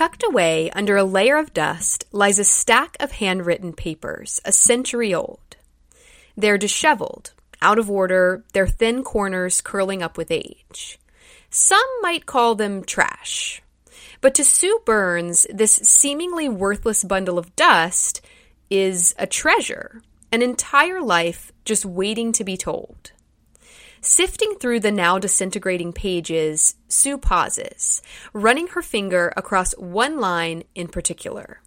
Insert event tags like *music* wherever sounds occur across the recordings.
Tucked away under a layer of dust lies a stack of handwritten papers, a century old. They're disheveled, out of order, their thin corners curling up with age. Some might call them trash. But to Sue Burns, this seemingly worthless bundle of dust is a treasure, an entire life just waiting to be told. Sifting through the now disintegrating pages, Sue pauses, running her finger across one line in particular.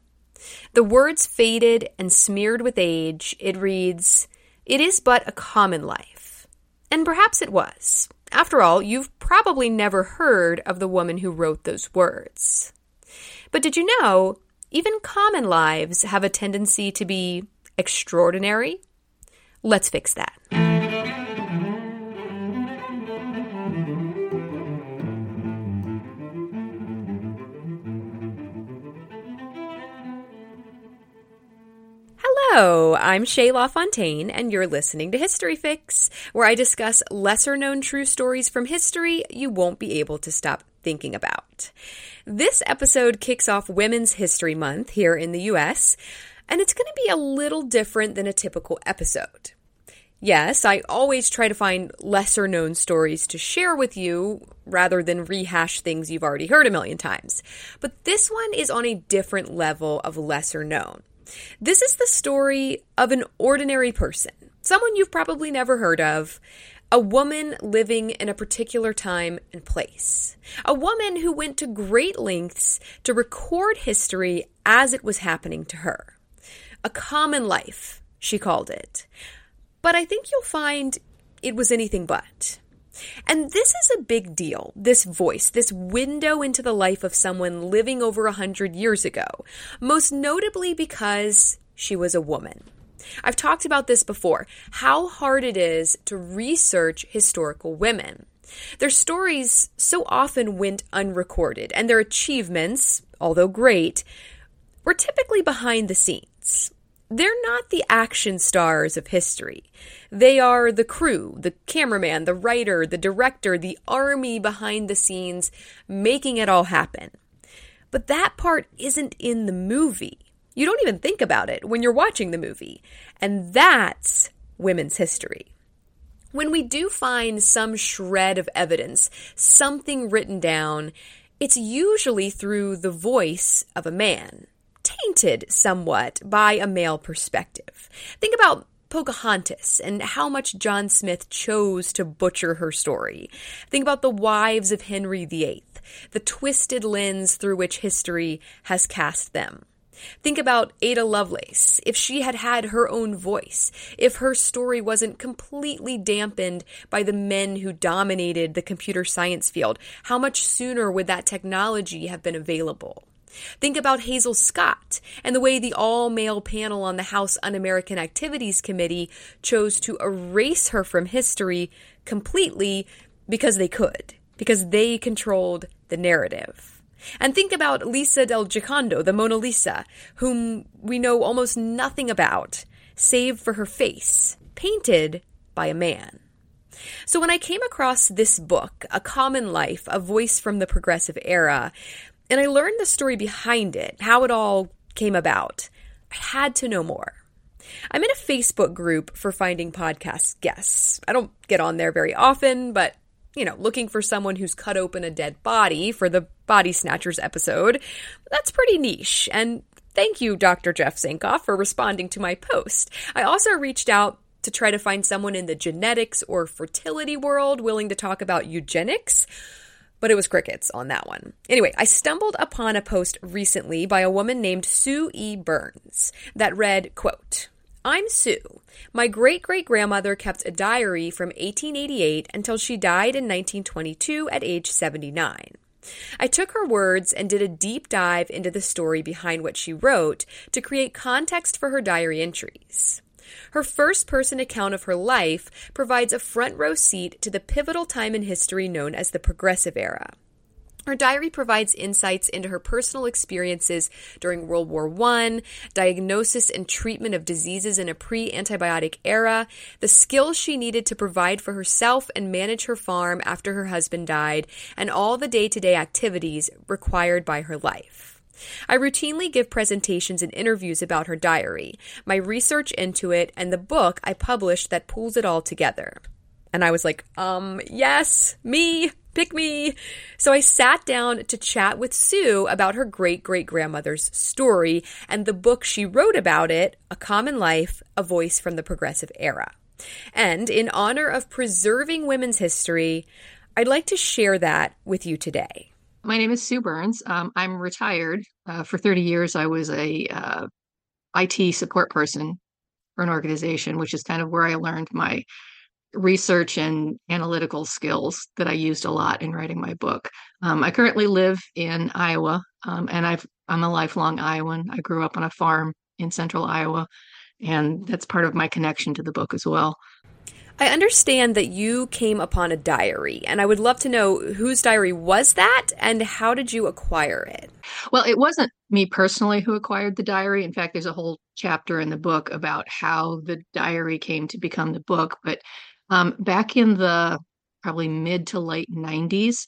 The words faded and smeared with age, it reads, It is but a common life. And perhaps it was. After all, you've probably never heard of the woman who wrote those words. But did you know even common lives have a tendency to be extraordinary? Let's fix that. Hello, I'm Shea LaFountaine, and you're listening to History Fix, where I discuss lesser known true stories from history you won't be able to stop thinking about. This episode kicks off Women's History Month here in the US, and it's going to be a little different than a typical episode. Yes, I always try to find lesser known stories to share with you rather than rehash things you've already heard a million times. But this one is on a different level of lesser known. This is the story of an ordinary person, someone you've probably never heard of, a woman living in a particular time and place, a woman who went to great lengths to record history as it was happening to her. A common life, she called it. But I think you'll find it was anything but. And this is a big deal, this voice, this window into the life of someone living over a hundred years ago, most notably because she was a woman. I've talked about this before, how hard it is to research historical women. Their stories so often went unrecorded, and their achievements, although great, were typically behind the scenes. They're not the action stars of history. They are the crew, the cameraman, the writer, the director, the army behind the scenes making it all happen. But that part isn't in the movie. You don't even think about it when you're watching the movie. And that's women's history. When we do find some shred of evidence, something written down, it's usually through the voice of a man tainted somewhat by a male perspective. Think about Pocahontas and how much John Smith chose to butcher her story. Think about the wives of Henry VIII, the twisted lens through which history has cast them. Think about Ada Lovelace. If she had had her own voice, if her story wasn't completely dampened by the men who dominated the computer science field, how much sooner would that technology have been available? Think about Hazel Scott and the way the all male panel on the House Un American Activities Committee chose to erase her from history completely because they could, because they controlled the narrative. And think about Lisa del Giocondo, the Mona Lisa, whom we know almost nothing about, save for her face, painted by a man. So when I came across this book, A Common Life, A Voice from the Progressive Era, and I learned the story behind it, how it all came about. I had to know more. I'm in a Facebook group for finding podcast guests. I don't get on there very often, but you know, looking for someone who's cut open a dead body for the Body Snatchers episode, that's pretty niche. And thank you, Dr. Jeff Zinkoff, for responding to my post. I also reached out to try to find someone in the genetics or fertility world willing to talk about eugenics but it was crickets on that one. Anyway, I stumbled upon a post recently by a woman named Sue E. Burns that read, quote, I'm Sue. My great great grandmother kept a diary from 1888 until she died in 1922 at age 79. I took her words and did a deep dive into the story behind what she wrote to create context for her diary entries. Her first person account of her life provides a front row seat to the pivotal time in history known as the Progressive Era. Her diary provides insights into her personal experiences during World War I, diagnosis and treatment of diseases in a pre antibiotic era, the skills she needed to provide for herself and manage her farm after her husband died, and all the day to day activities required by her life. I routinely give presentations and interviews about her diary, my research into it, and the book I published that pulls it all together. And I was like, um, yes, me, pick me. So I sat down to chat with Sue about her great great grandmother's story and the book she wrote about it, A Common Life, A Voice from the Progressive Era. And in honor of preserving women's history, I'd like to share that with you today. My name is Sue Burns. Um, I'm retired. Uh, for 30 years, I was a uh, IT support person for an organization, which is kind of where I learned my research and analytical skills that I used a lot in writing my book. Um, I currently live in Iowa, um, and I've, I'm a lifelong Iowan. I grew up on a farm in central Iowa, and that's part of my connection to the book as well. I understand that you came upon a diary, and I would love to know whose diary was that and how did you acquire it? Well, it wasn't me personally who acquired the diary. In fact, there's a whole chapter in the book about how the diary came to become the book. But um, back in the probably mid to late 90s,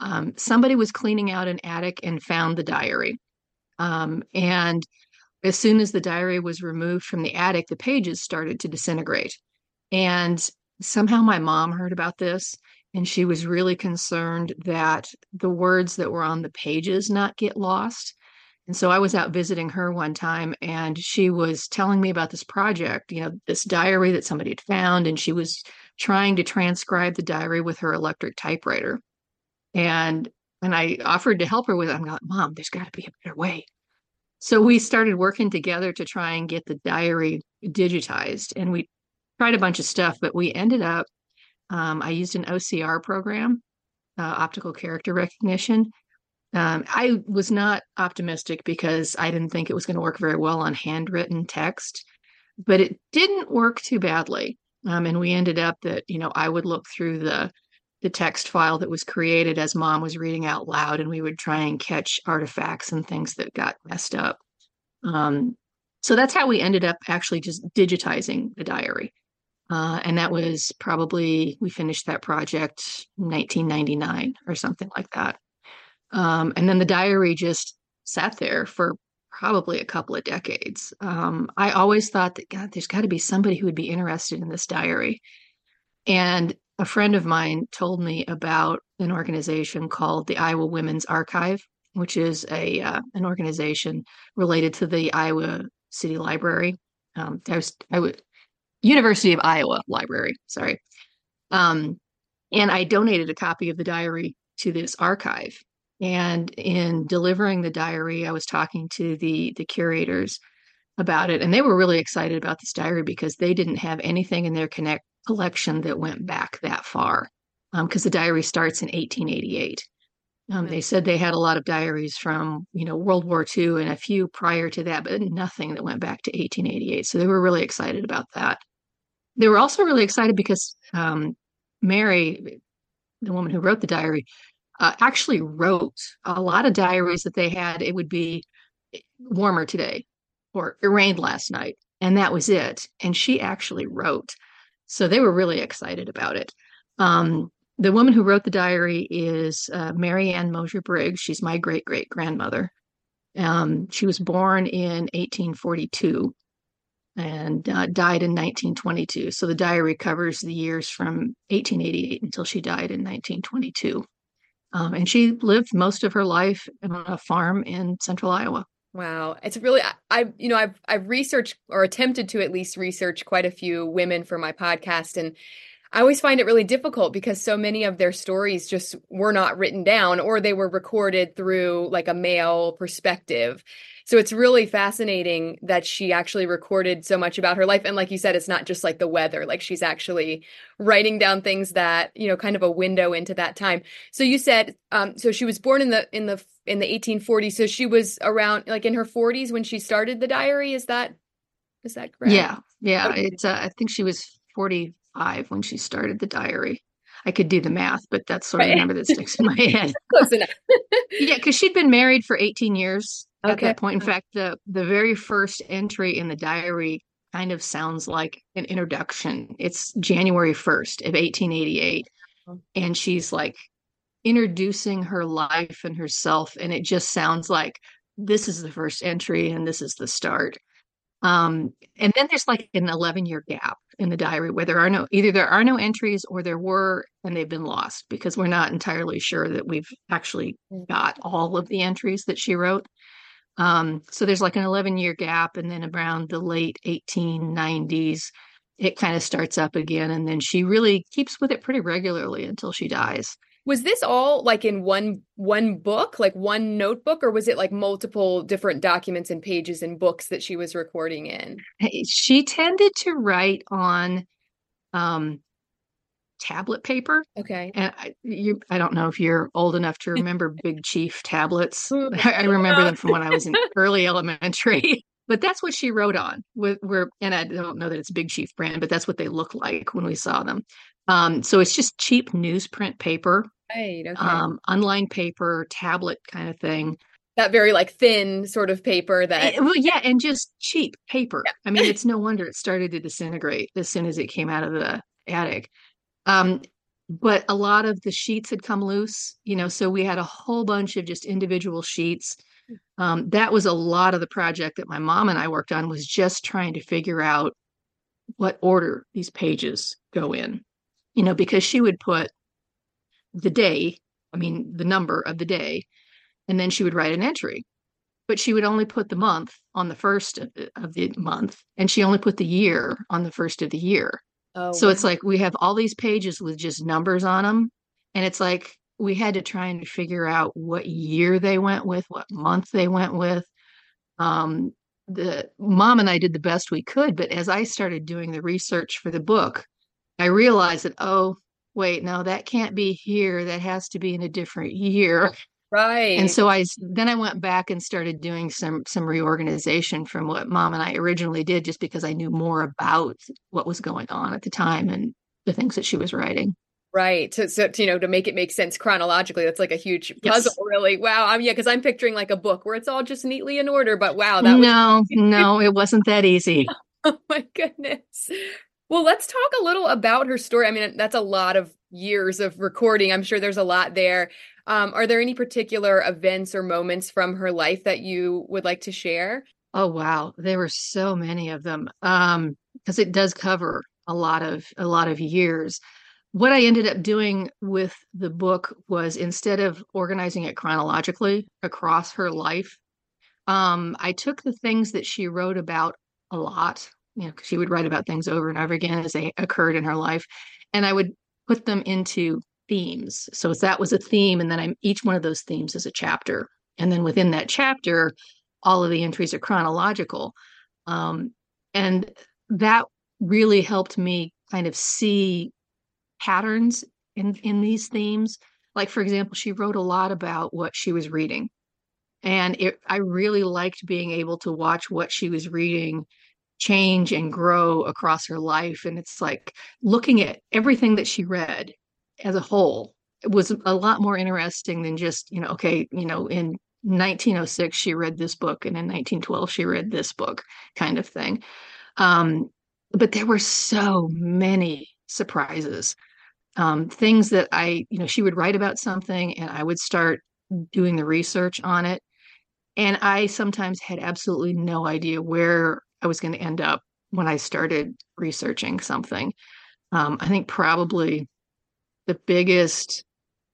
um, somebody was cleaning out an attic and found the diary. Um, and as soon as the diary was removed from the attic, the pages started to disintegrate. And somehow my mom heard about this and she was really concerned that the words that were on the pages not get lost. And so I was out visiting her one time and she was telling me about this project, you know, this diary that somebody had found. And she was trying to transcribe the diary with her electric typewriter. And and I offered to help her with it. I'm like, Mom, there's got to be a better way. So we started working together to try and get the diary digitized. And we tried a bunch of stuff, but we ended up, um, I used an OCR program, uh, optical character recognition. Um, I was not optimistic because I didn't think it was going to work very well on handwritten text, but it didn't work too badly. Um, and we ended up that, you know, I would look through the the text file that was created as mom was reading out loud, and we would try and catch artifacts and things that got messed up. Um, so that's how we ended up actually just digitizing the diary. Uh, and that was probably, we finished that project 1999 or something like that. Um, and then the diary just sat there for probably a couple of decades. Um, I always thought that, God, there's got to be somebody who would be interested in this diary. And a friend of mine told me about an organization called the Iowa Women's Archive, which is a uh, an organization related to the Iowa City Library. Um, I was I would University of Iowa Library, sorry. Um, and I donated a copy of the diary to this archive. And in delivering the diary, I was talking to the the curators about it, and they were really excited about this diary because they didn't have anything in their connect collection that went back that far. Because um, the diary starts in 1888. Um, they said they had a lot of diaries from, you know, World War II and a few prior to that, but nothing that went back to 1888. So they were really excited about that they were also really excited because um, Mary, the woman who wrote the diary, uh, actually wrote a lot of diaries that they had. It would be warmer today, or it rained last night, and that was it. And she actually wrote. So they were really excited about it. Um, the woman who wrote the diary is uh, Mary Anne Mosher Briggs. She's my great great grandmother. Um, she was born in 1842 and uh, died in 1922. So the diary covers the years from 1888 until she died in 1922. Um, and she lived most of her life on a farm in central Iowa. Wow, it's really I you know I've I've researched or attempted to at least research quite a few women for my podcast and I always find it really difficult because so many of their stories just were not written down or they were recorded through like a male perspective. So it's really fascinating that she actually recorded so much about her life. And like you said, it's not just like the weather, like she's actually writing down things that, you know, kind of a window into that time. So you said, um, so she was born in the, in the, in the 1840s. So she was around like in her 40s when she started the diary. Is that, is that correct? Yeah. Yeah. Okay. It's, uh, I think she was 45 when she started the diary. I could do the math, but that's sort of the number that sticks in my *laughs* head. Close enough. *laughs* yeah, because she'd been married for 18 years at that point. In fact, the the very first entry in the diary kind of sounds like an introduction. It's January 1st of 1888. And she's like introducing her life and herself. And it just sounds like this is the first entry and this is the start. Um, and then there's like an 11 year gap in the diary where there are no either there are no entries or there were and they've been lost because we're not entirely sure that we've actually mm. got all of the entries that she wrote. Um, so there's like an 11 year gap, and then around the late 1890s, it kind of starts up again. And then she really keeps with it pretty regularly until she dies. Was this all like in one one book, like one notebook, or was it like multiple different documents and pages and books that she was recording in? She tended to write on um, tablet paper. Okay. And I, you, I don't know if you're old enough to remember *laughs* Big Chief tablets. *laughs* I remember them from when I was in *laughs* early elementary. But that's what she wrote on. With where, and I don't know that it's Big Chief brand, but that's what they look like when we saw them. Um, so it's just cheap newsprint paper, right? Okay. Um, online paper, tablet kind of thing. That very like thin sort of paper that. Eh, well, yeah, and just cheap paper. Yeah. I mean, it's no wonder it started to disintegrate as soon as it came out of the attic. Um, but a lot of the sheets had come loose, you know, so we had a whole bunch of just individual sheets. Um, that was a lot of the project that my mom and I worked on was just trying to figure out what order these pages go in, you know, because she would put the day, I mean, the number of the day, and then she would write an entry. But she would only put the month on the first of the, of the month, and she only put the year on the first of the year. Oh, so wow. it's like we have all these pages with just numbers on them. And it's like we had to try and figure out what year they went with, what month they went with. Um, the mom and I did the best we could, but as I started doing the research for the book, I realized that, oh, wait, no, that can't be here. That has to be in a different year. *laughs* Right. And so I then I went back and started doing some some reorganization from what mom and I originally did just because I knew more about what was going on at the time and the things that she was writing. Right. So, so you know, to make it make sense chronologically, that's like a huge puzzle, yes. really. Wow. I mean, yeah, because I'm picturing like a book where it's all just neatly in order, but wow, that no, was- *laughs* no, it wasn't that easy. *laughs* oh my goodness. Well, let's talk a little about her story. I mean, that's a lot of years of recording. I'm sure there's a lot there. Um, are there any particular events or moments from her life that you would like to share? Oh wow, there were so many of them. Um, because it does cover a lot of a lot of years. What I ended up doing with the book was instead of organizing it chronologically across her life, um, I took the things that she wrote about a lot. You know, she would write about things over and over again as they occurred in her life, and I would put them into themes. So that was a theme, and then I'm each one of those themes is a chapter, and then within that chapter, all of the entries are chronological, um, and that really helped me kind of see patterns in in these themes. Like for example, she wrote a lot about what she was reading, and it, I really liked being able to watch what she was reading change and grow across her life. And it's like looking at everything that she read as a whole was a lot more interesting than just, you know, okay, you know, in 1906 she read this book and in 1912 she read this book kind of thing. Um, but there were so many surprises. Um, things that I, you know, she would write about something and I would start doing the research on it. And I sometimes had absolutely no idea where I was going to end up when I started researching something. Um, I think probably the biggest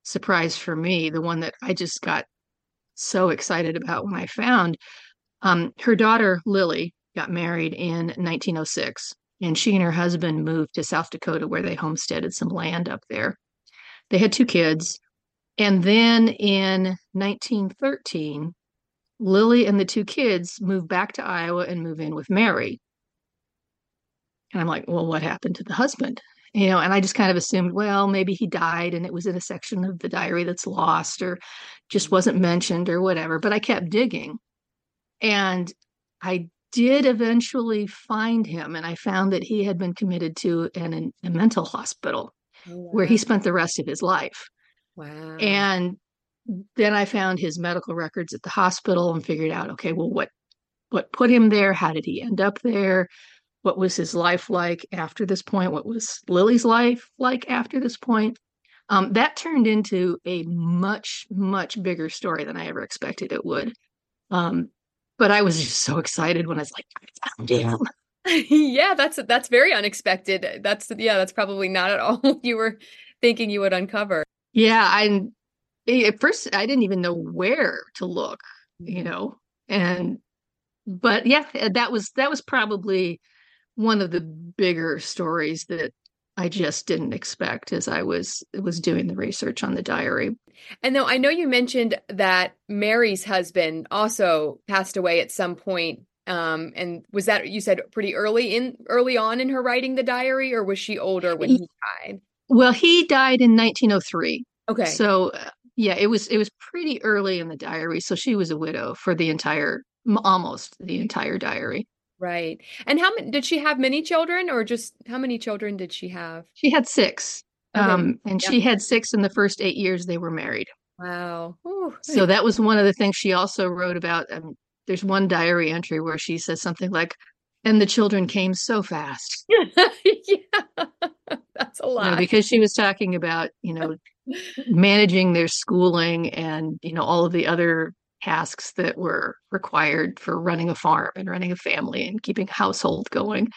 surprise for me, the one that I just got so excited about when I found um, her daughter Lily got married in 1906, and she and her husband moved to South Dakota where they homesteaded some land up there. They had two kids. And then in 1913, Lily and the two kids move back to Iowa and move in with Mary. And I'm like, well, what happened to the husband? You know, and I just kind of assumed, well, maybe he died and it was in a section of the diary that's lost or just wasn't mentioned or whatever. But I kept digging. And I did eventually find him, and I found that he had been committed to an, a mental hospital oh, wow. where he spent the rest of his life. Wow. And then I found his medical records at the hospital and figured out, okay, well, what what put him there? How did he end up there? What was his life like after this point? What was Lily's life like after this point? Um, that turned into a much, much bigger story than I ever expected it would. Um, but I was just so excited when I was like, I found him. yeah, *laughs* that's that's very unexpected. That's yeah, that's probably not at all *laughs* you were thinking you would uncover. Yeah, I at first I didn't even know where to look, you know. And but yeah, that was that was probably one of the bigger stories that I just didn't expect as I was was doing the research on the diary. And though I know you mentioned that Mary's husband also passed away at some point um, and was that you said pretty early in early on in her writing the diary, or was she older when he, he died? Well, he died in 1903. Okay. So uh, yeah, it was it was pretty early in the diary. So she was a widow for the entire almost the entire diary. Right. And how many did she have many children or just how many children did she have? She had 6. Okay. Um and she had 6 in the first 8 years they were married. Wow. Ooh. So that was one of the things she also wrote about um, there's one diary entry where she says something like, and the children came so fast. *laughs* yeah, *laughs* that's a lot. You know, because she was talking about, you know, managing their schooling and, you know, all of the other tasks that were required for running a farm and running a family and keeping household going.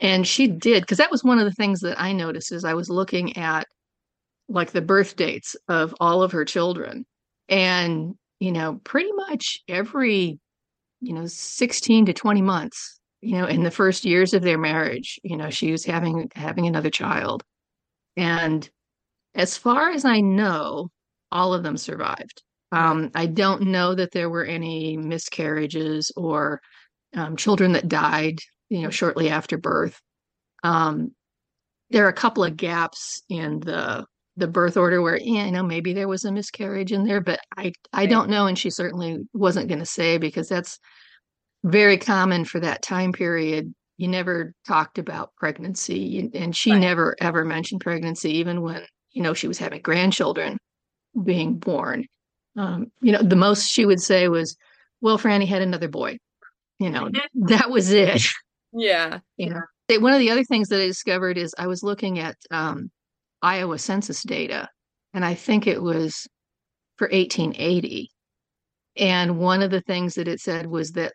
And she did, because that was one of the things that I noticed as I was looking at like the birth dates of all of her children. And, you know, pretty much every you know 16 to 20 months you know in the first years of their marriage you know she was having having another child and as far as i know all of them survived. Um, i don't know that there were any miscarriages or um, children that died you know shortly after birth. Um, there are a couple of gaps in the the birth order where you know maybe there was a miscarriage in there but i i don't know and she certainly wasn't going to say because that's very common for that time period. You never talked about pregnancy and she right. never ever mentioned pregnancy even when you know she was having grandchildren being born um, you know the most she would say was well franny had another boy you know *laughs* that was it yeah you know one of the other things that i discovered is i was looking at um, Iowa census data, and I think it was for 1880. And one of the things that it said was that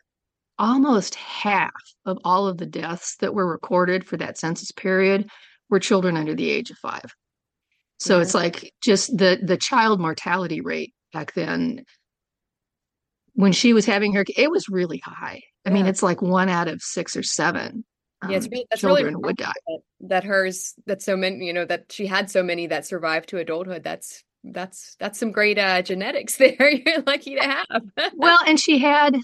almost half of all of the deaths that were recorded for that census period were children under the age of five. So yeah. it's like just the the child mortality rate back then when she was having her it was really high. I mean, it's like one out of six or seven um, yeah, really, that's children really would die. That, that, hers, that so many, you know, that she had so many that survived to adulthood. That's that's that's some great uh, genetics *laughs* there. You're lucky to have. well, and she had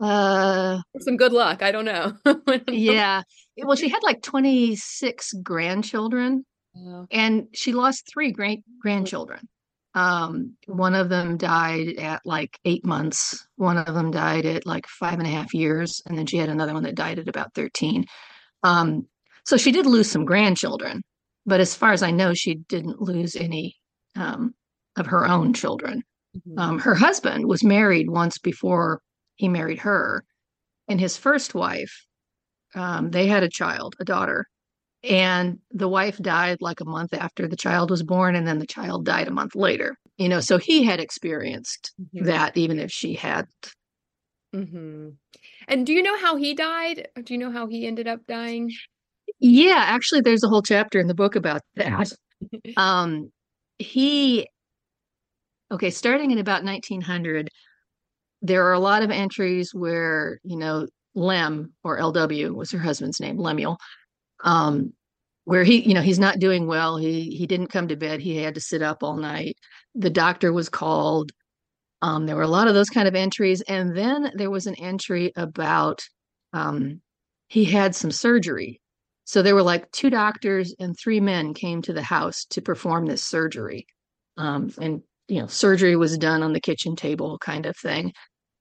uh, *laughs* some good luck. I don't know. *laughs* yeah. Well, she had like 26 grandchildren, and she lost three great grandchildren. Um, one of them died at like eight months. One of them died at like five and a half years, and then she had another one that died at about 13. Um, so she did lose some grandchildren, but as far as I know, she didn't lose any um, of her own children. Mm-hmm. Um, her husband was married once before he married her, and his first wife, um, they had a child, a daughter, and the wife died like a month after the child was born, and then the child died a month later. You know, so he had experienced mm-hmm. that, even if she hadn't. Mm-hmm. And do you know how he died? Do you know how he ended up dying? Yeah, actually, there's a whole chapter in the book about that. *laughs* um, he, okay, starting in about 1900, there are a lot of entries where, you know, Lem or LW was her husband's name, Lemuel, um, where he, you know, he's not doing well. He he didn't come to bed. He had to sit up all night. The doctor was called. Um, there were a lot of those kind of entries. And then there was an entry about um, he had some surgery. So there were like two doctors and three men came to the house to perform this surgery. Um, and, you know, surgery was done on the kitchen table kind of thing.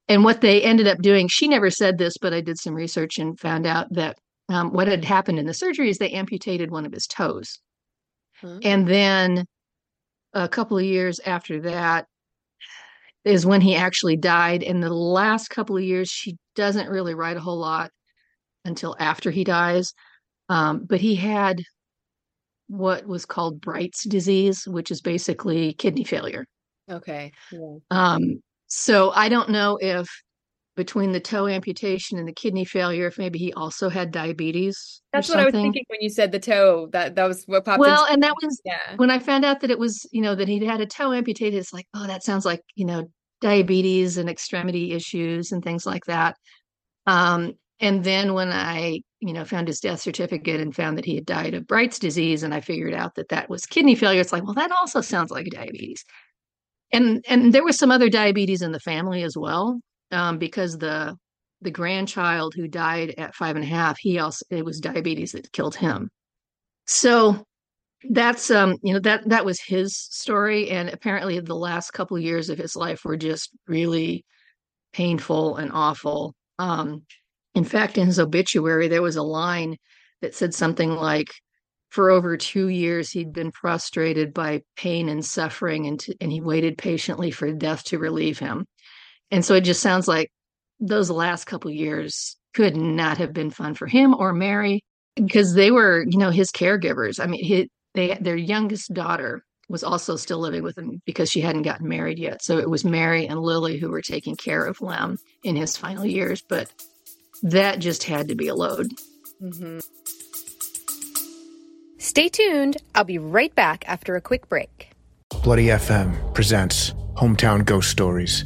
And what they ended up doing, she never said this, but I did some research and found out that um, what had happened in the surgery is they amputated one of his toes. Huh. And then a couple of years after that, is when he actually died. In the last couple of years, she doesn't really write a whole lot until after he dies. Um, but he had what was called Bright's disease, which is basically kidney failure. Okay. Yeah. Um, so I don't know if between the toe amputation and the kidney failure, if maybe he also had diabetes. That's what I was thinking when you said the toe. That that was what popped. Well, and that was yeah. when I found out that it was, you know, that he'd had a toe amputated. It's like, oh, that sounds like you know diabetes and extremity issues and things like that. Um, and then when I, you know, found his death certificate and found that he had died of Bright's disease, and I figured out that that was kidney failure, it's like, well, that also sounds like diabetes. And and there was some other diabetes in the family as well um, because the the grandchild who died at five and a half, he also it was diabetes that killed him. So that's um you know that that was his story and apparently the last couple of years of his life were just really painful and awful um in fact in his obituary there was a line that said something like for over 2 years he'd been prostrated by pain and suffering and to, and he waited patiently for death to relieve him and so it just sounds like those last couple years could not have been fun for him or Mary because they were, you know, his caregivers. I mean, he, they, their youngest daughter was also still living with him because she hadn't gotten married yet. So it was Mary and Lily who were taking care of Lem in his final years. But that just had to be a load. Mm-hmm. Stay tuned. I'll be right back after a quick break. Bloody FM presents Hometown Ghost Stories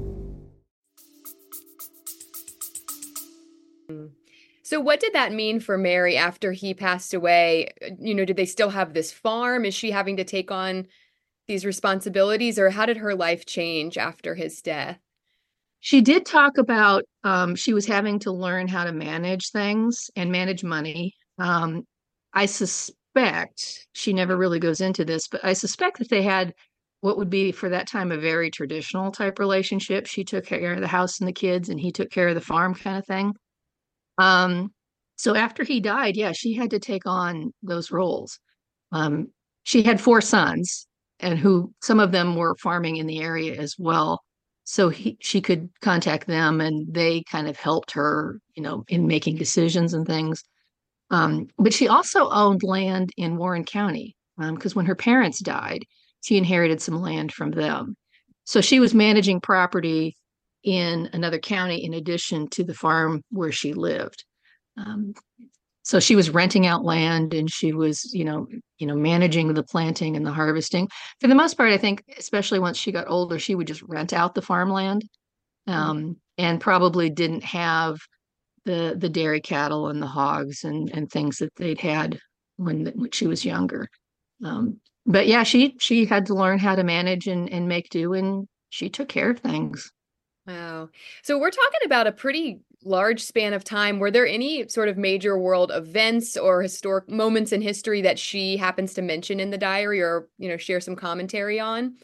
So, what did that mean for Mary after he passed away? You know, did they still have this farm? Is she having to take on these responsibilities, or how did her life change after his death? She did talk about um, she was having to learn how to manage things and manage money. Um, I suspect she never really goes into this, but I suspect that they had what would be for that time a very traditional type relationship. She took care of the house and the kids, and he took care of the farm, kind of thing. Um, so after he died, yeah, she had to take on those roles. Um, she had four sons, and who some of them were farming in the area as well. So he, she could contact them, and they kind of helped her, you know, in making decisions and things. Um, but she also owned land in Warren County because um, when her parents died, she inherited some land from them. So she was managing property in another county in addition to the farm where she lived. Um, so she was renting out land and she was, you know, you know, managing the planting and the harvesting. For the most part, I think, especially once she got older, she would just rent out the farmland, mm-hmm. um, and probably didn't have the the dairy cattle and the hogs and and things that they'd had when when she was younger. Um, but yeah, she she had to learn how to manage and and make do, and she took care of things. Wow. So we're talking about a pretty large span of time. Were there any sort of major world events or historic moments in history that she happens to mention in the diary or, you know, share some commentary on?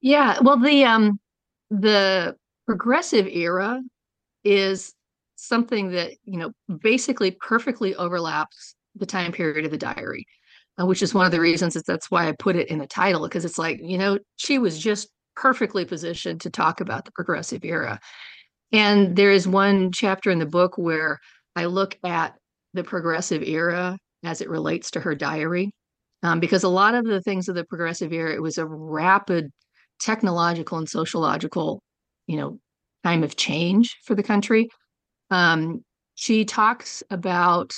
Yeah, well the um the progressive era is something that, you know, basically perfectly overlaps the time period of the diary. Uh, which is one of the reasons that that's why I put it in the title because it's like, you know, she was just perfectly positioned to talk about the progressive era. And there is one chapter in the book where I look at the progressive era as it relates to her diary. Um, because a lot of the things of the progressive era, it was a rapid technological and sociological, you know, time of change for the country. Um, she talks about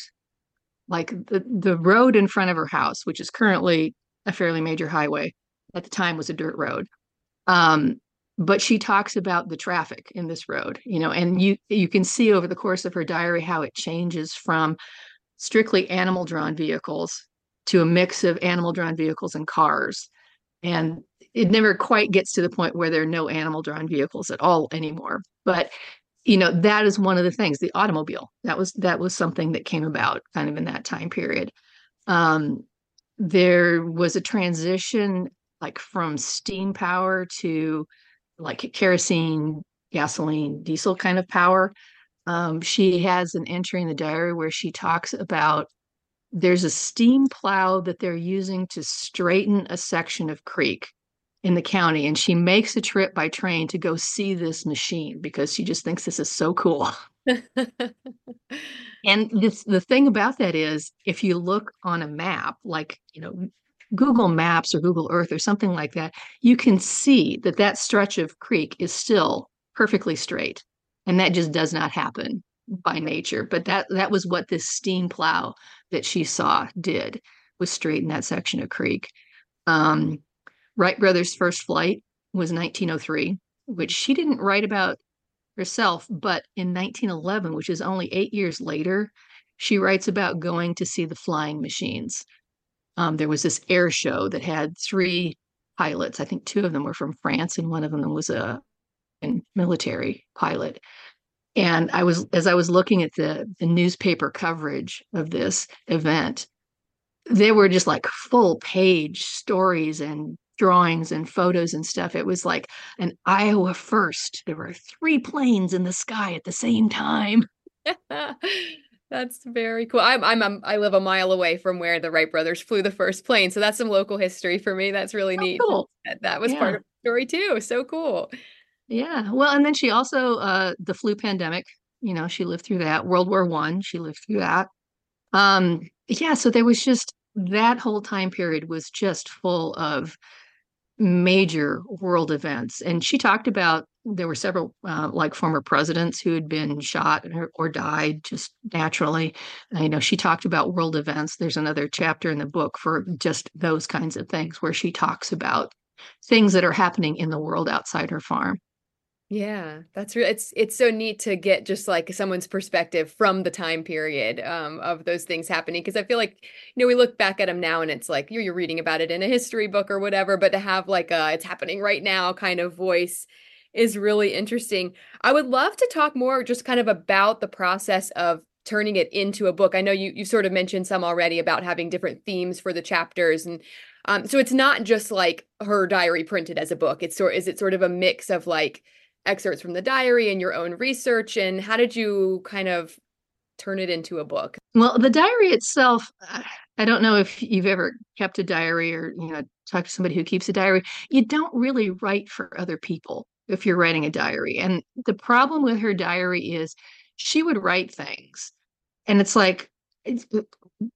like the, the road in front of her house, which is currently a fairly major highway, at the time was a dirt road. Um, but she talks about the traffic in this road, you know, and you you can see over the course of her diary how it changes from strictly animal drawn vehicles to a mix of animal drawn vehicles and cars. And it never quite gets to the point where there are no animal drawn vehicles at all anymore. But you know, that is one of the things, the automobile. That was that was something that came about kind of in that time period. Um, there was a transition like from steam power to like kerosene, gasoline, diesel kind of power. Um, she has an entry in the diary where she talks about there's a steam plow that they're using to straighten a section of creek in the county and she makes a trip by train to go see this machine because she just thinks this is so cool *laughs* *laughs* and this the thing about that is if you look on a map like you know google maps or google earth or something like that you can see that that stretch of creek is still perfectly straight. And that just does not happen by nature but that that was what this steam plow that she saw did was straighten that section of creek. Um, wright brothers first flight was 1903 which she didn't write about herself but in 1911 which is only eight years later she writes about going to see the flying machines um, there was this air show that had three pilots i think two of them were from france and one of them was a military pilot and I was as I was looking at the the newspaper coverage of this event, they were just like full page stories and drawings and photos and stuff. It was like an Iowa first. There were three planes in the sky at the same time. *laughs* that's very cool. I'm I'm I live a mile away from where the Wright brothers flew the first plane, so that's some local history for me. That's really oh, neat. Cool. That, that was yeah. part of the story too. So cool. Yeah. Well, and then she also uh the flu pandemic, you know, she lived through that. World War One, she lived through that. Um, yeah, so there was just that whole time period was just full of major world events. And she talked about there were several uh, like former presidents who had been shot or, or died just naturally. I know she talked about world events. There's another chapter in the book for just those kinds of things where she talks about things that are happening in the world outside her farm. Yeah, that's real. It's it's so neat to get just like someone's perspective from the time period um, of those things happening. Because I feel like you know we look back at them now and it's like you're you're reading about it in a history book or whatever, but to have like a it's happening right now kind of voice is really interesting. I would love to talk more just kind of about the process of turning it into a book. I know you you sort of mentioned some already about having different themes for the chapters and um, so it's not just like her diary printed as a book. It's sort is it sort of a mix of like excerpts from the diary and your own research and how did you kind of turn it into a book well the diary itself *sighs* i don't know if you've ever kept a diary or you know talked to somebody who keeps a diary you don't really write for other people if you're writing a diary and the problem with her diary is she would write things and it's like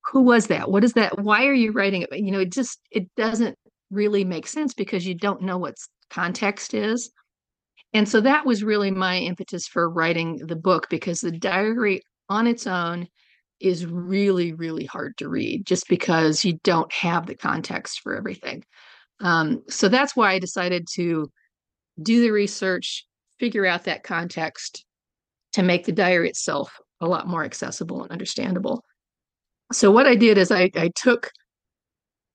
who was that? What is that? Why are you writing it? You know it just it doesn't really make sense because you don't know what context is. And so that was really my impetus for writing the book because the diary on its own is really, really hard to read just because you don't have the context for everything. Um, so that's why I decided to do the research, figure out that context to make the diary itself a lot more accessible and understandable. So what I did is I, I took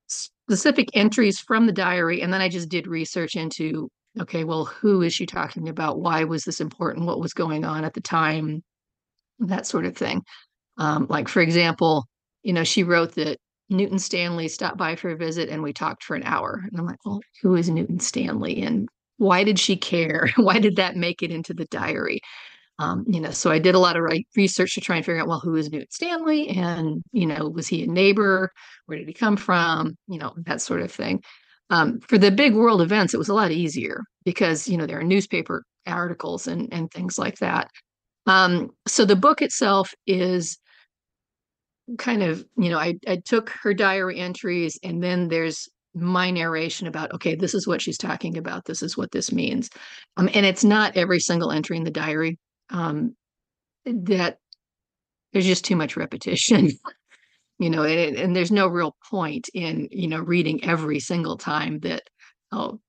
specific entries from the diary and then I just did research into okay, well, who is she talking about? Why was this important? What was going on at the time? That sort of thing. Um, like, for example, you know, she wrote that Newton Stanley stopped by for a visit and we talked for an hour. And I'm like, well, who is Newton Stanley? And why did she care? *laughs* why did that make it into the diary? Um, you know, so I did a lot of research to try and figure out, well, who is Newton Stanley? And, you know, was he a neighbor? Where did he come from? You know, that sort of thing. Um, for the big world events, it was a lot easier because you know there are newspaper articles and and things like that. Um, so the book itself is kind of you know I I took her diary entries and then there's my narration about okay this is what she's talking about this is what this means. Um, and it's not every single entry in the diary um, that there's just too much repetition *laughs* you know and, and there's no real point in you know reading every single time that oh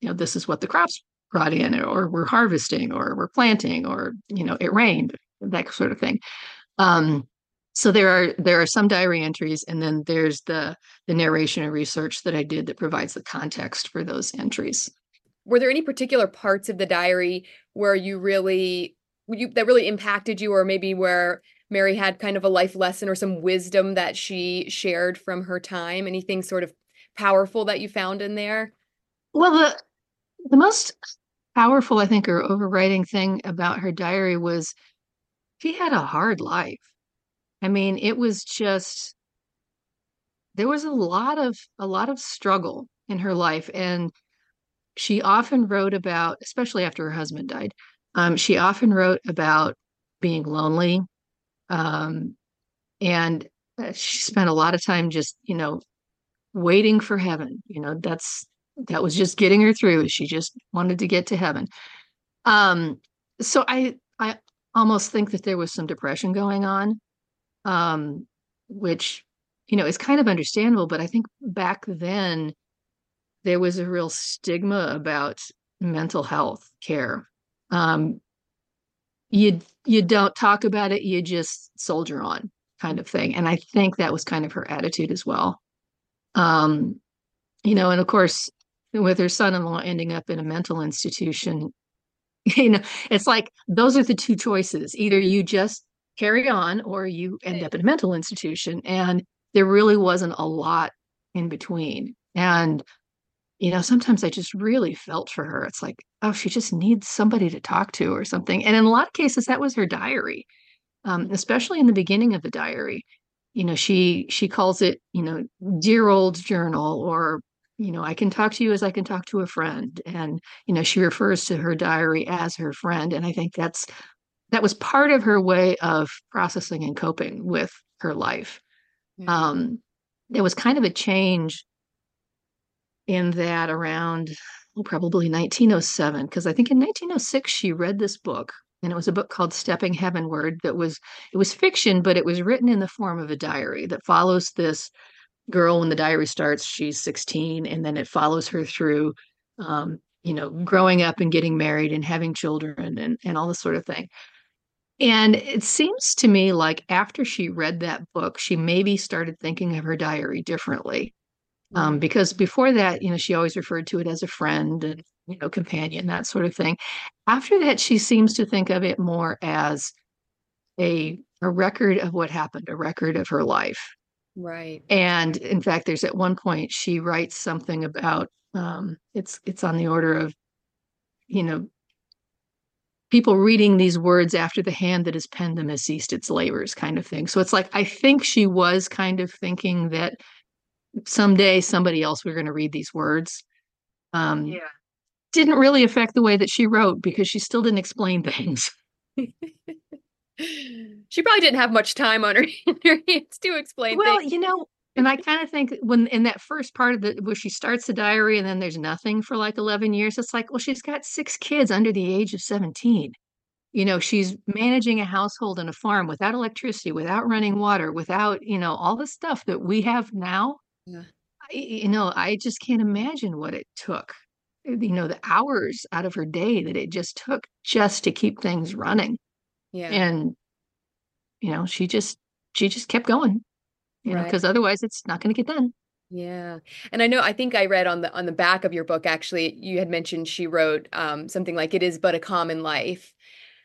you know this is what the crops brought in or we're harvesting or we're planting or you know it rained that sort of thing. Um so there are there are some diary entries and then there's the the narration and research that i did that provides the context for those entries were there any particular parts of the diary where you really you, that really impacted you or maybe where Mary had kind of a life lesson or some wisdom that she shared from her time? Anything sort of powerful that you found in there? Well, the the most powerful, I think, or overriding thing about her diary was she had a hard life. I mean, it was just there was a lot of a lot of struggle in her life and she often wrote about especially after her husband died um, she often wrote about being lonely um, and uh, she spent a lot of time just you know waiting for heaven you know that's that was just getting her through she just wanted to get to heaven. Um so i i almost think that there was some depression going on um which you know is kind of understandable but i think back then there was a real stigma about mental health care. Um you you don't talk about it you just soldier on kind of thing and i think that was kind of her attitude as well. Um you know and of course with her son-in-law ending up in a mental institution *laughs* you know it's like those are the two choices either you just carry on or you end up in a mental institution and there really wasn't a lot in between. And you know sometimes i just really felt for her. It's like oh she just needs somebody to talk to or something. And in a lot of cases that was her diary. Um, especially in the beginning of the diary you know she she calls it you know dear old journal or you know i can talk to you as i can talk to a friend. And you know she refers to her diary as her friend. And i think that's that was part of her way of processing and coping with her life. Mm-hmm. um there was kind of a change in that around well, probably 1907 because i think in 1906 she read this book and it was a book called stepping heavenward that was it was fiction but it was written in the form of a diary that follows this girl. When the diary starts she's 16 and then it follows her through um, you know growing up and getting married and having children and, and all this sort of thing and it seems to me like after she read that book she maybe started thinking of her diary differently. Um, because before that you know she always referred to it as a friend and you know companion that sort of thing. After that she seems to think of it more as a a record of what happened a record of her life. Right. And in fact there's at one point she writes something about um, it's it's on the order of you know people reading these words after the hand that has penned them has ceased its labors kind of thing so it's like i think she was kind of thinking that someday somebody else we're going to read these words um, yeah didn't really affect the way that she wrote because she still didn't explain *laughs* things. she probably didn't have much time on her, her *laughs* hands to explain well, things. you know, and I kind of think when in that first part of the where she starts the diary and then there's nothing for like 11 years, it's like, well, she's got six kids under the age of 17. You know, she's managing a household and a farm without electricity, without running water, without, you know, all the stuff that we have now. Yeah. I, you know, I just can't imagine what it took eh, you know the hours out of her day that it just took just to keep things running yeah and you know she just she just kept going you right. know because otherwise it's not going to get done yeah and i know i think i read on the on the back of your book actually you had mentioned she wrote um, something like it is but a common life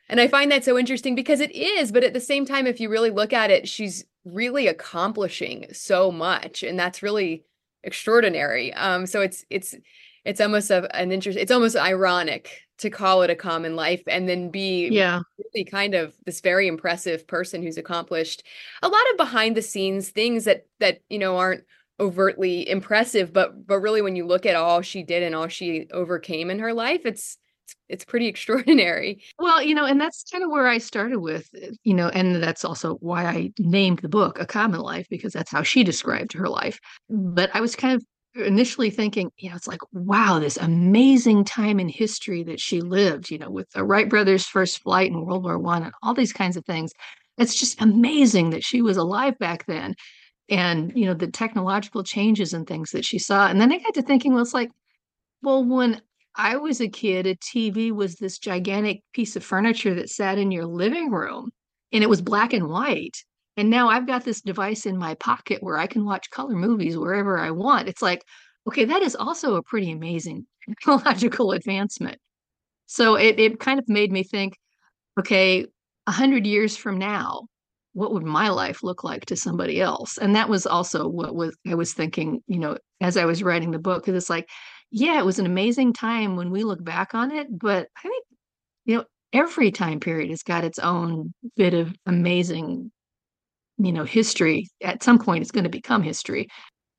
and i find that so interesting because it is but at the same time if you really look at it she's really accomplishing so much and that's really extraordinary um so it's it's it's almost a, an interest it's almost ironic to call it a common life and then be yeah. really kind of this very impressive person who's accomplished a lot of behind the scenes things that that you know aren't overtly impressive but but really when you look at all she did and all she overcame in her life it's it's, it's pretty *laughs* extraordinary. Well you know and that's kind of where i started with eh, you know and that's also why i named the book a common life because that's how she described her life. But i was kind of initially thinking, you know, it's like, wow, this amazing time in history that she lived, you know, with the Wright brothers' first flight in World War One and all these kinds of things. It's just amazing that she was alive back then. And, you know, the technological changes and things that she saw. And then I got to thinking, well, it's like, well, when I was a kid, a TV was this gigantic piece of furniture that sat in your living room and it was black and white. And now I've got this device in my pocket where I can watch color movies wherever I want. It's like, okay, that is also a pretty amazing *laughs* technological advancement. So it, it kind of made me think, okay, a hundred years from now, what would my life look like to somebody else? And that was also what was I was thinking, you know, as I was writing the book, because it's like, yeah, it was an amazing time when we look back on it, but I think, you know, every time period has got its own bit of amazing, you know, history. At some point, it's going to become history.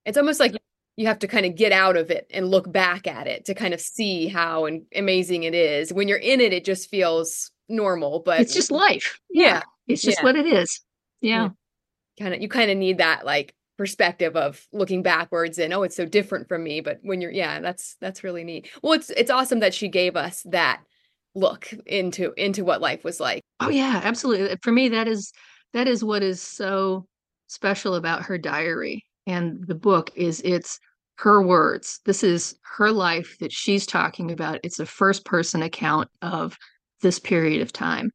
It's almost like you have to kind of get out of it and look back at it to kind of see how amazing it is. When you're in it, it just feels normal, but it's just life. Yeah. yeah. It's just yeah. what it is. Yeah. Kind of, you kind of need that like perspective of looking backwards and oh it's so different from me but when you're yeah that's that's really neat well it's it's awesome that she gave us that look into into what life was like oh yeah absolutely for me that is that is what is so special about her diary and the book is it's her words. This is her life that she's talking about. It's a first person account of this period of time.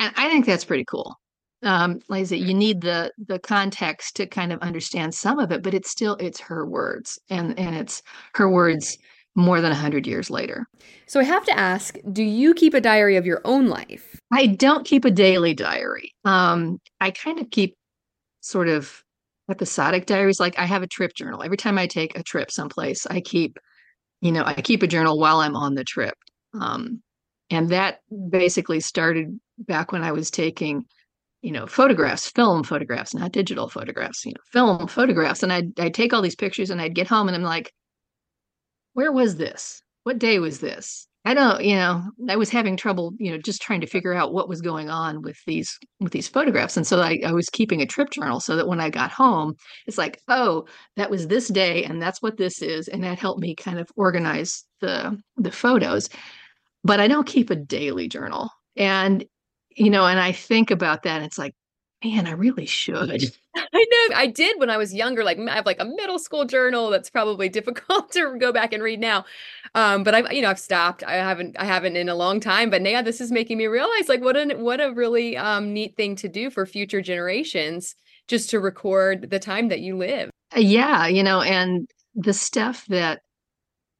And i think that's pretty cool. Um, you need the the context to kind of understand some of it, but it's still it's her words, and and it's her words more than a hundred years later. So I have to ask: Do you keep a diary of your own life? I don't keep a daily diary. Um, I kind of keep sort of episodic diaries. Like I have a trip journal. Every time I take a trip someplace, I keep, you know, I keep a journal while I'm on the trip. Um, and that basically started back when I was taking you know, photographs, film photographs, not digital photographs, you know, film photographs. And I'd, I'd take all these pictures and I'd get home and I'm like, where was this? What day was this? I don't, you know, I was having trouble, you know, just trying to figure out what was going on with these with these photographs. And so I, I was keeping a trip journal so that when I got home, it's like, oh, that was this day and that's what this is. And that helped me kind of organize the the photos. But I don't keep a daily journal. And you know, and I think about that. it's like, man, I really should. *laughs* I know I did when I was younger. Like I have like a middle school journal that's probably *laughs* difficult to go back and read now. Um, but I've you know I've stopped. I haven't I haven't in a long time. But now this is making me realize like what a what a really um, neat thing to do for future generations, just to record the time that you live. Uh, yeah, you know, and the stuff that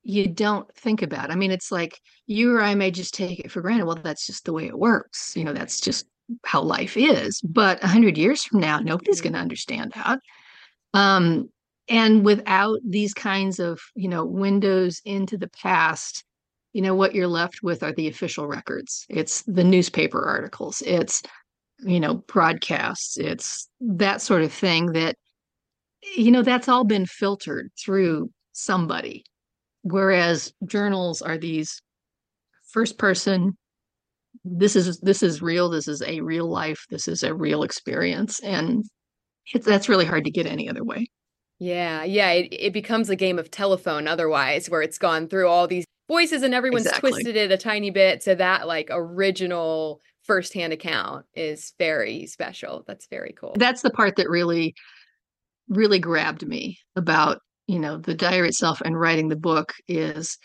you don't think about. I mean, it's like you or I may just take it for granted. Well, that's just the way it works. You know, that's just how life is. But a hundred years from now, nobody's going to understand that. Um, and without these kinds of, you know, windows into the past, you know, what you're left with are the official records. It's the newspaper articles. It's, you know, broadcasts. It's that sort of thing that, you know, that's all been filtered through somebody whereas journals are these first person this is this is real this is a real life this is a real experience and it's that's really hard to get any other way. Yeah yeah it, it becomes a game of telephone otherwise where it's gone through all these voices and everyone's exactly. twisted it a tiny bit so that like original firsthand account is very special. That's very cool. That's the part that really really grabbed me about you know the diary itself and writing the book is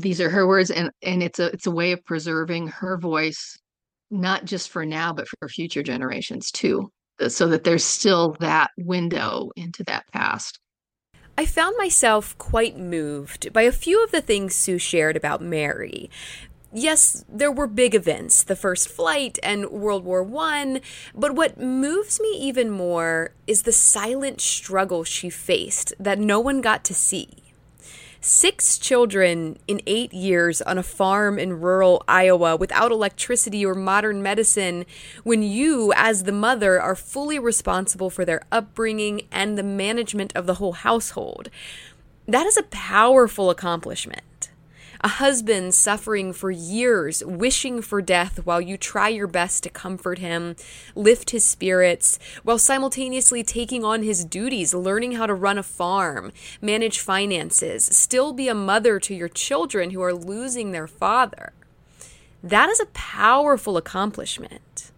these are her words and and it's a it's a way of preserving her voice not just for now but for future generations too uh, so that there's still that window into that past I found myself quite moved by a few of the things Sue shared about Mary yes, there were big events, the first flight and World War I, but what moves me even more is the silent struggle she faced that no one got to see. Six children in eight years on a farm in rural Iowa without electricity or modern medicine, when you, as the mother, are fully responsible for their upbringing and the management of the whole household. That is a powerful accomplishment. A husband suffering for years, wishing for death while you try your best to comfort him, lift his spirits, while simultaneously taking on his duties, learning how to run a farm, manage finances, still be a mother to your children who are losing their father. That is a powerful accomplishment.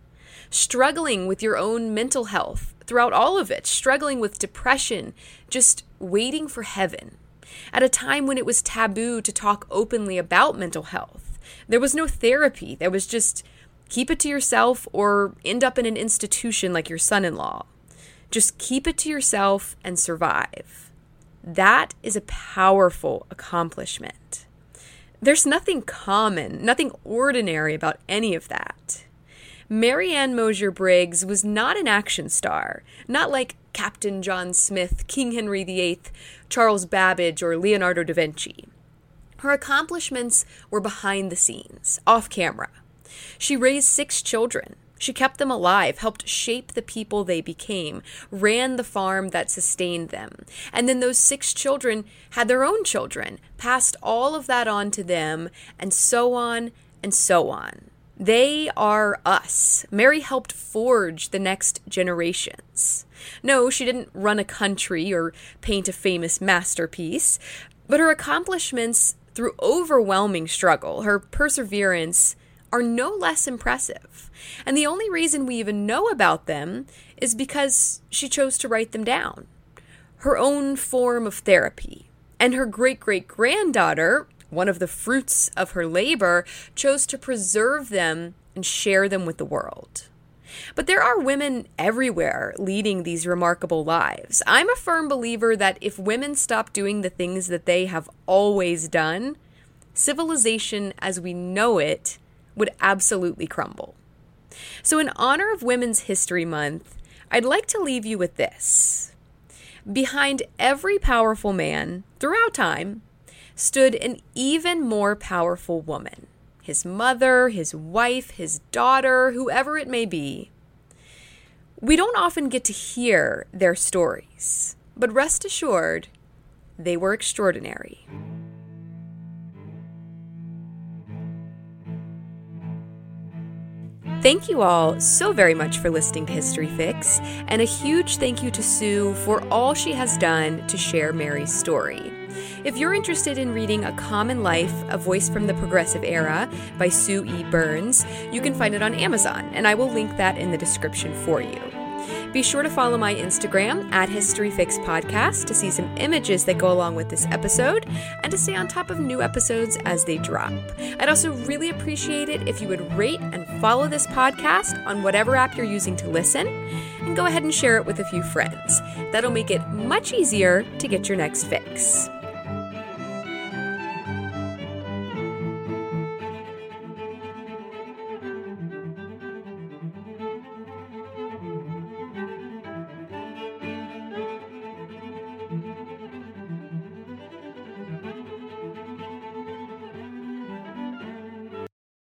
Struggling with your own mental health throughout all of it, struggling with depression, just waiting for heaven at a time when it was taboo to talk openly about mental health. There was no therapy, there was just keep it to yourself or end up in an institution like your son in law. Just keep it to yourself and survive. That is a powerful accomplishment. There's nothing common, nothing ordinary about any of that. Mary Anne Mosher Briggs was not an action star, not like Captain John Smith, King Henry VIII, Charles Babbage, or Leonardo da Vinci. Her accomplishments were behind the scenes, off camera. She raised six children. She kept them alive, helped shape the people they became, ran the farm that sustained them. And then those six children had their own children, passed all of that on to them, and so on and so on. They are us. Mary helped forge the next generations. No, she didn't run a country or paint a famous masterpiece, but her accomplishments through overwhelming struggle, her perseverance, are no less impressive. And the only reason we even know about them is because she chose to write them down. Her own form of therapy. And her great great granddaughter, one of the fruits of her labor, chose to preserve them and share them with the world. But there are women everywhere leading these remarkable lives. I'm a firm believer that if women stop doing the things that they have always done, civilization as we know it would absolutely crumble. So, in honor of Women's History Month, I'd like to leave you with this. Behind every powerful man throughout time stood an even more powerful woman his mother, his wife, his daughter, whoever it may be. We don't often get to hear their stories, but rest assured, they were extraordinary. Thank you all so very much for listening to History Fix, and a huge thank you to Sue for all she has done to share Mary's story. If you're interested in reading A Common Life, A Voice from the Progressive Era by Sue E. Burns, you can find it on Amazon, and I will link that in the description for you. Be sure to follow my Instagram at HistoryFix Podcast to see some images that go along with this episode and to stay on top of new episodes as they drop. I'd also really appreciate it if you would rate and follow this podcast on whatever app you're using to listen and go ahead and share it with a few friends. That'll make it much easier to get your next fix.